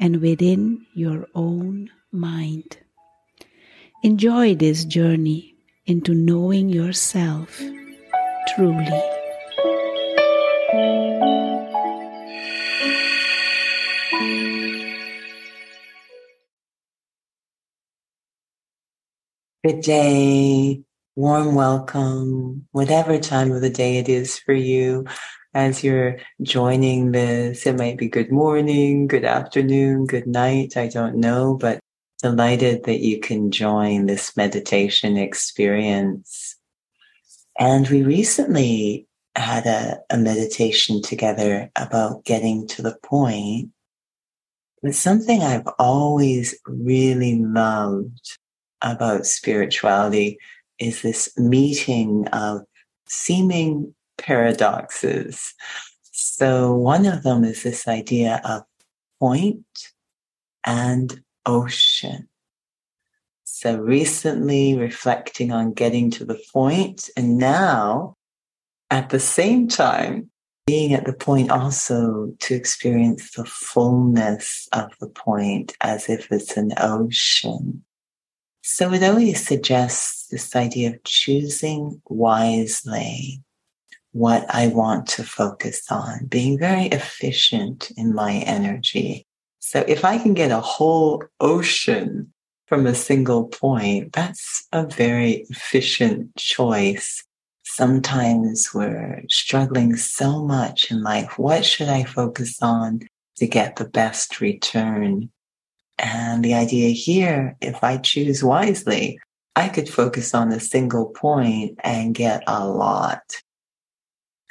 and within your own mind. Enjoy this journey into knowing yourself truly. Good day, warm welcome, whatever time of the day it is for you as you're joining this. It might be good morning, good afternoon, good night. I don't know, but delighted that you can join this meditation experience. And we recently had a, a meditation together about getting to the point. It's something I've always really loved about spirituality is this meeting of seeming paradoxes. So one of them is this idea of point and ocean. So recently reflecting on getting to the point and now at the same time being at the point also to experience the fullness of the point as if it's an ocean. So it always suggests this idea of choosing wisely what I want to focus on, being very efficient in my energy. So if I can get a whole ocean from a single point, that's a very efficient choice. Sometimes we're struggling so much in life. What should I focus on to get the best return? And the idea here, if I choose wisely, I could focus on a single point and get a lot.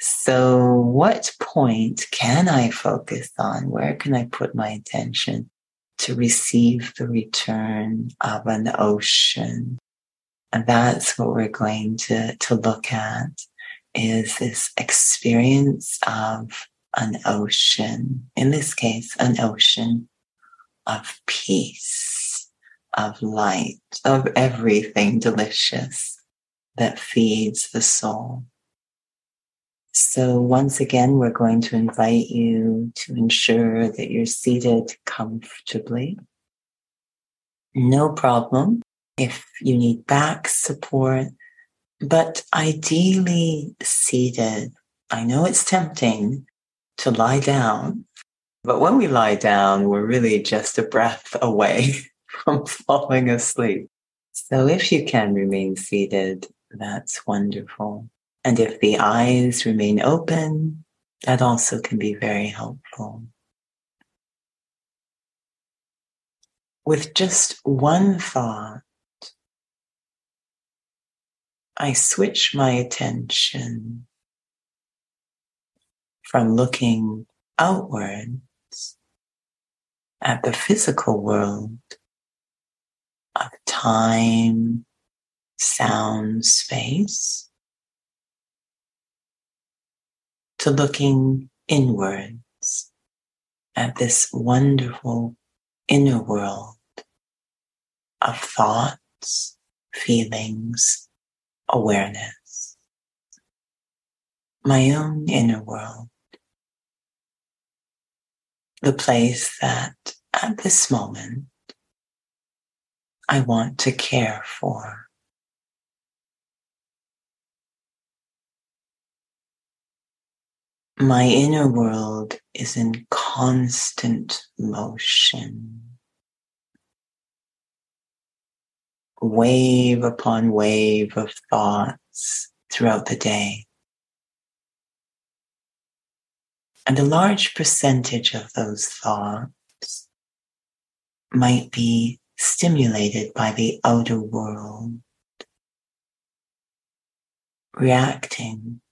So, what point can I focus on? Where can I put my attention to receive the return of an ocean? And that's what we're going to, to look at is this experience of an ocean. In this case, an ocean of peace, of light, of everything delicious that feeds the soul. So once again, we're going to invite you to ensure that you're seated comfortably. No problem if you need back support, but ideally seated. I know it's tempting to lie down, but when we lie down, we're really just a breath away from falling asleep. So if you can remain seated, that's wonderful. And if the eyes remain open, that also can be very helpful. With just one thought, I switch my attention from looking outwards at the physical world of time, sound, space to looking inwards at this wonderful inner world of thoughts, feelings, awareness. My own inner world. The place that at this moment I want to care for. My inner world is in constant motion. Wave upon wave of thoughts throughout the day. And a large percentage of those thoughts might be stimulated by the outer world, reacting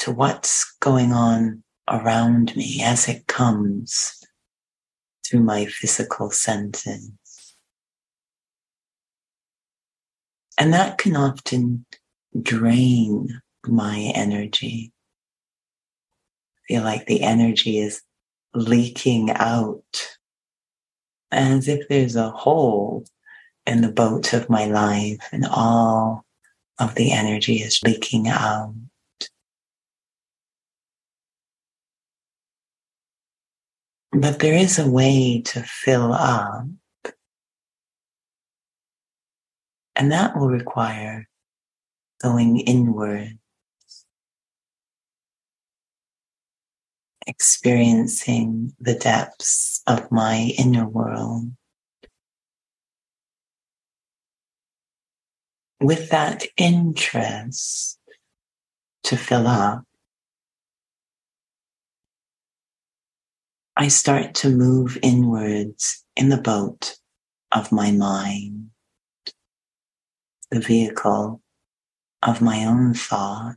to what's going on around me as it comes through my physical senses. And that can often drain my energy. I feel like the energy is leaking out as if there's a hole in the boat of my life and all of the energy is leaking out. But there is a way to fill up. And that will require going inward, experiencing the depths of my inner world. With that interest to fill up, I start to move inwards in the boat of my mind, the vehicle of my own thoughts,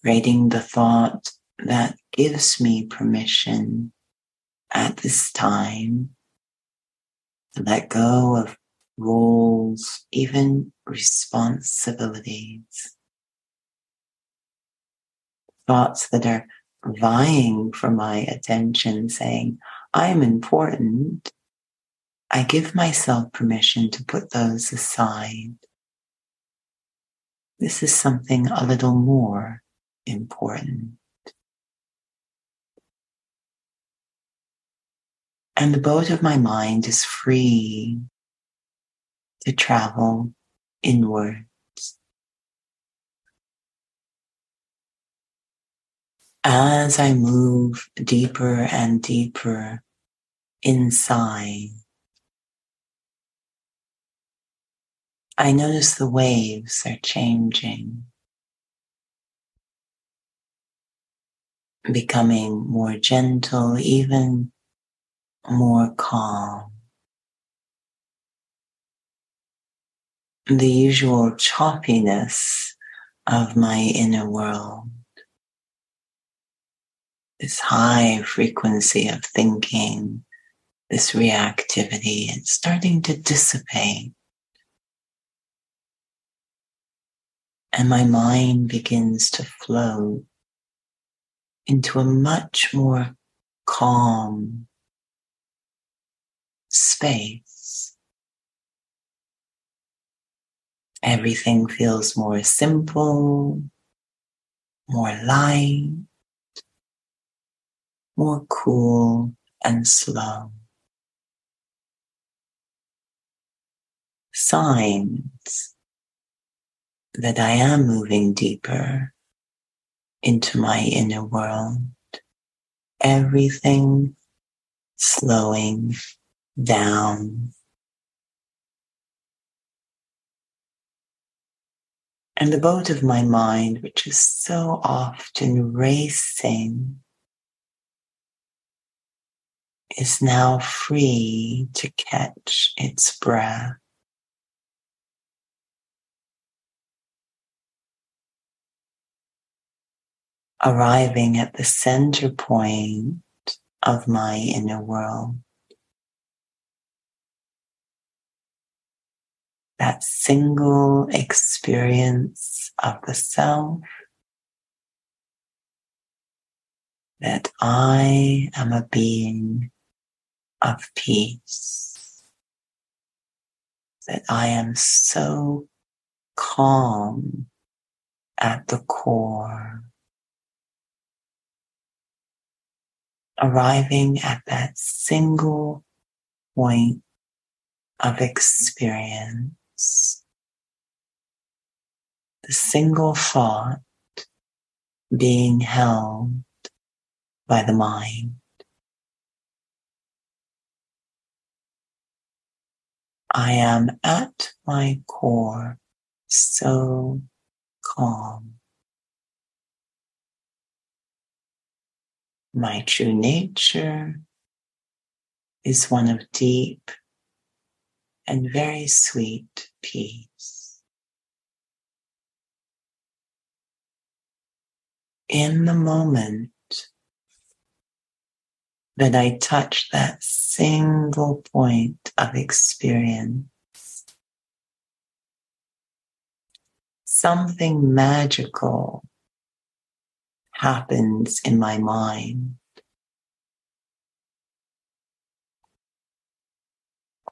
creating the thought that gives me permission at this time to let go of roles, even responsibilities thoughts that are vying for my attention, saying, I'm important, I give myself permission to put those aside. This is something a little more important. And the boat of my mind is free to travel inward as I move deeper and deeper inside, I notice the waves are changing, becoming more gentle, even more calm. The usual choppiness of my inner world this high frequency of thinking, this reactivity, it's starting to dissipate. And my mind begins to flow into a much more calm space. Everything feels more simple, more light, more cool and slow. Signs that I am moving deeper into my inner world. Everything slowing down. And the boat of my mind, which is so often racing, is now free to catch its breath. Arriving at the center point of my inner world. That single experience of the self that I am a being of peace. That I am so calm at the core. Arriving at that single point of experience. The single thought being held by the mind. I am at my core so calm. My true nature is one of deep and very sweet peace. In the moment that I touch that single point of experience, something magical happens in my mind.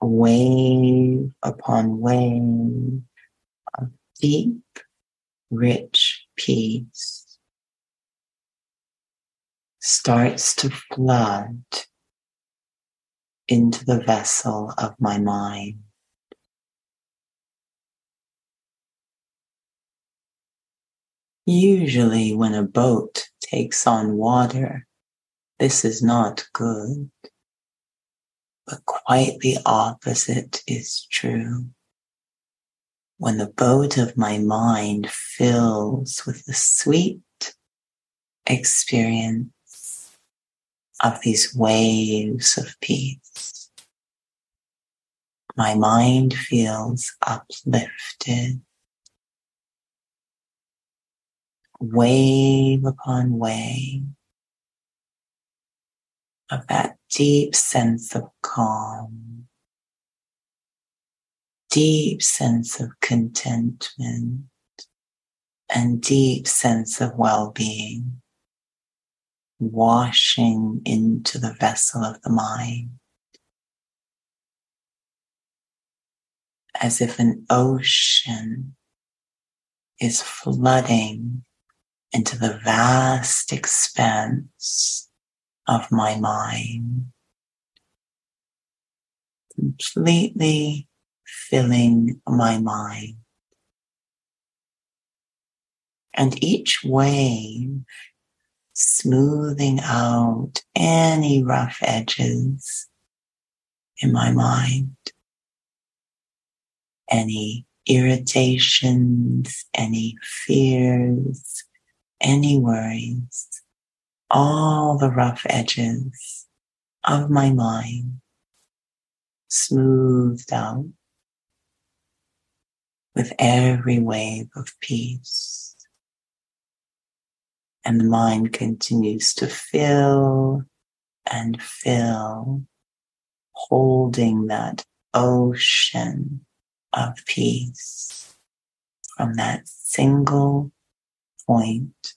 Wave upon wave of deep, rich peace starts to flood into the vessel of my mind. Usually, when a boat takes on water, this is not good. But quite the opposite is true. When the boat of my mind fills with the sweet experience of these waves of peace, my mind feels uplifted. Wave upon wave of that deep sense of calm, deep sense of contentment, and deep sense of well-being washing into the vessel of the mind as if an ocean is flooding into the vast expanse of my mind, completely filling my mind. And each wave smoothing out any rough edges in my mind, any irritations, any fears, any worries, all the rough edges of my mind smoothed out with every wave of peace. And the mind continues to fill and fill, holding that ocean of peace from that single point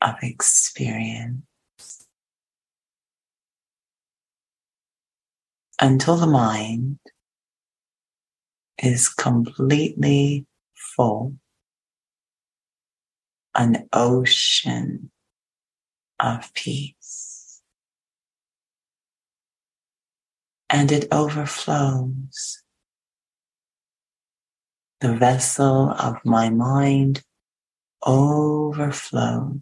of experience. Until the mind is completely full, an ocean of peace. And it overflows. The vessel of my mind overflows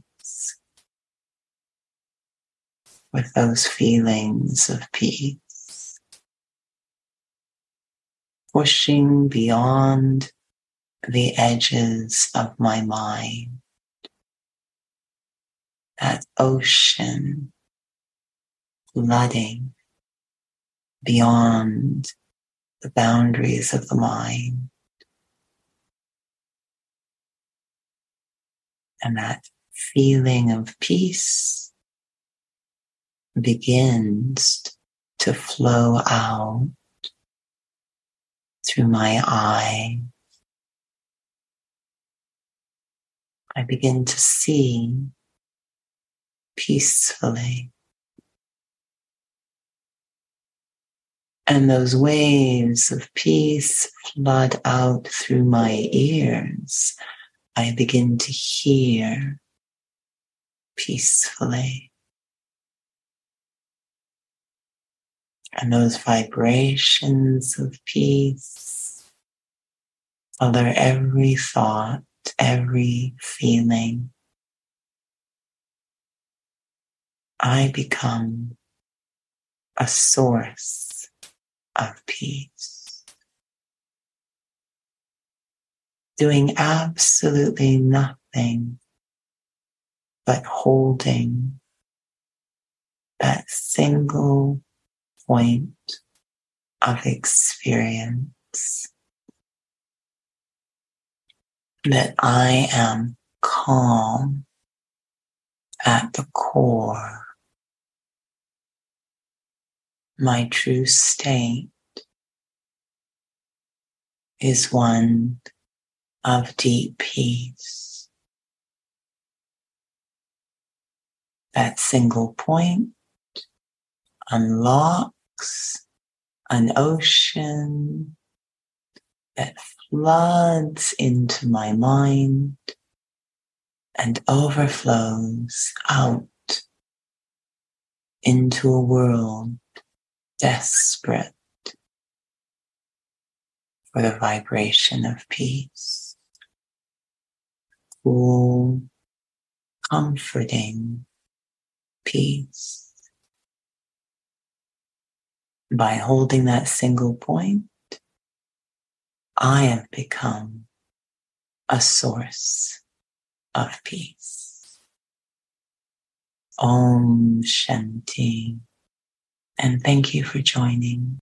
with those feelings of peace, pushing beyond the edges of my mind, that ocean flooding beyond the boundaries of the mind. And that feeling of peace begins to flow out through my eye. I begin to see peacefully. And those waves of peace flood out through my ears. I begin to hear peacefully. And those vibrations of peace color every thought, every feeling. I become a source of peace. Doing absolutely nothing but holding that single point of experience that I am calm at the core my true state is one of deep peace. That single point unlocks an ocean that floods into my mind and overflows out into a world desperate for the vibration of peace, cool, comforting peace. By holding that single point, I have become a source of peace. Om Shanti and thank you for joining.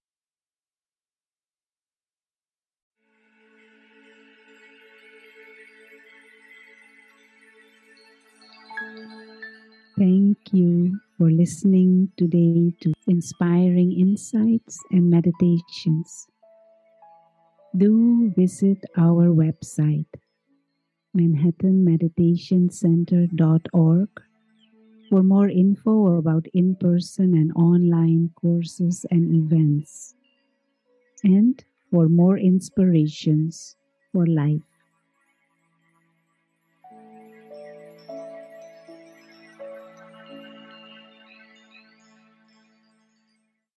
Thank you for listening today to inspiring insights and meditations. Do visit our website, manhattanmeditationcenter.org for more info about in person and online courses and events, and for more inspirations for life.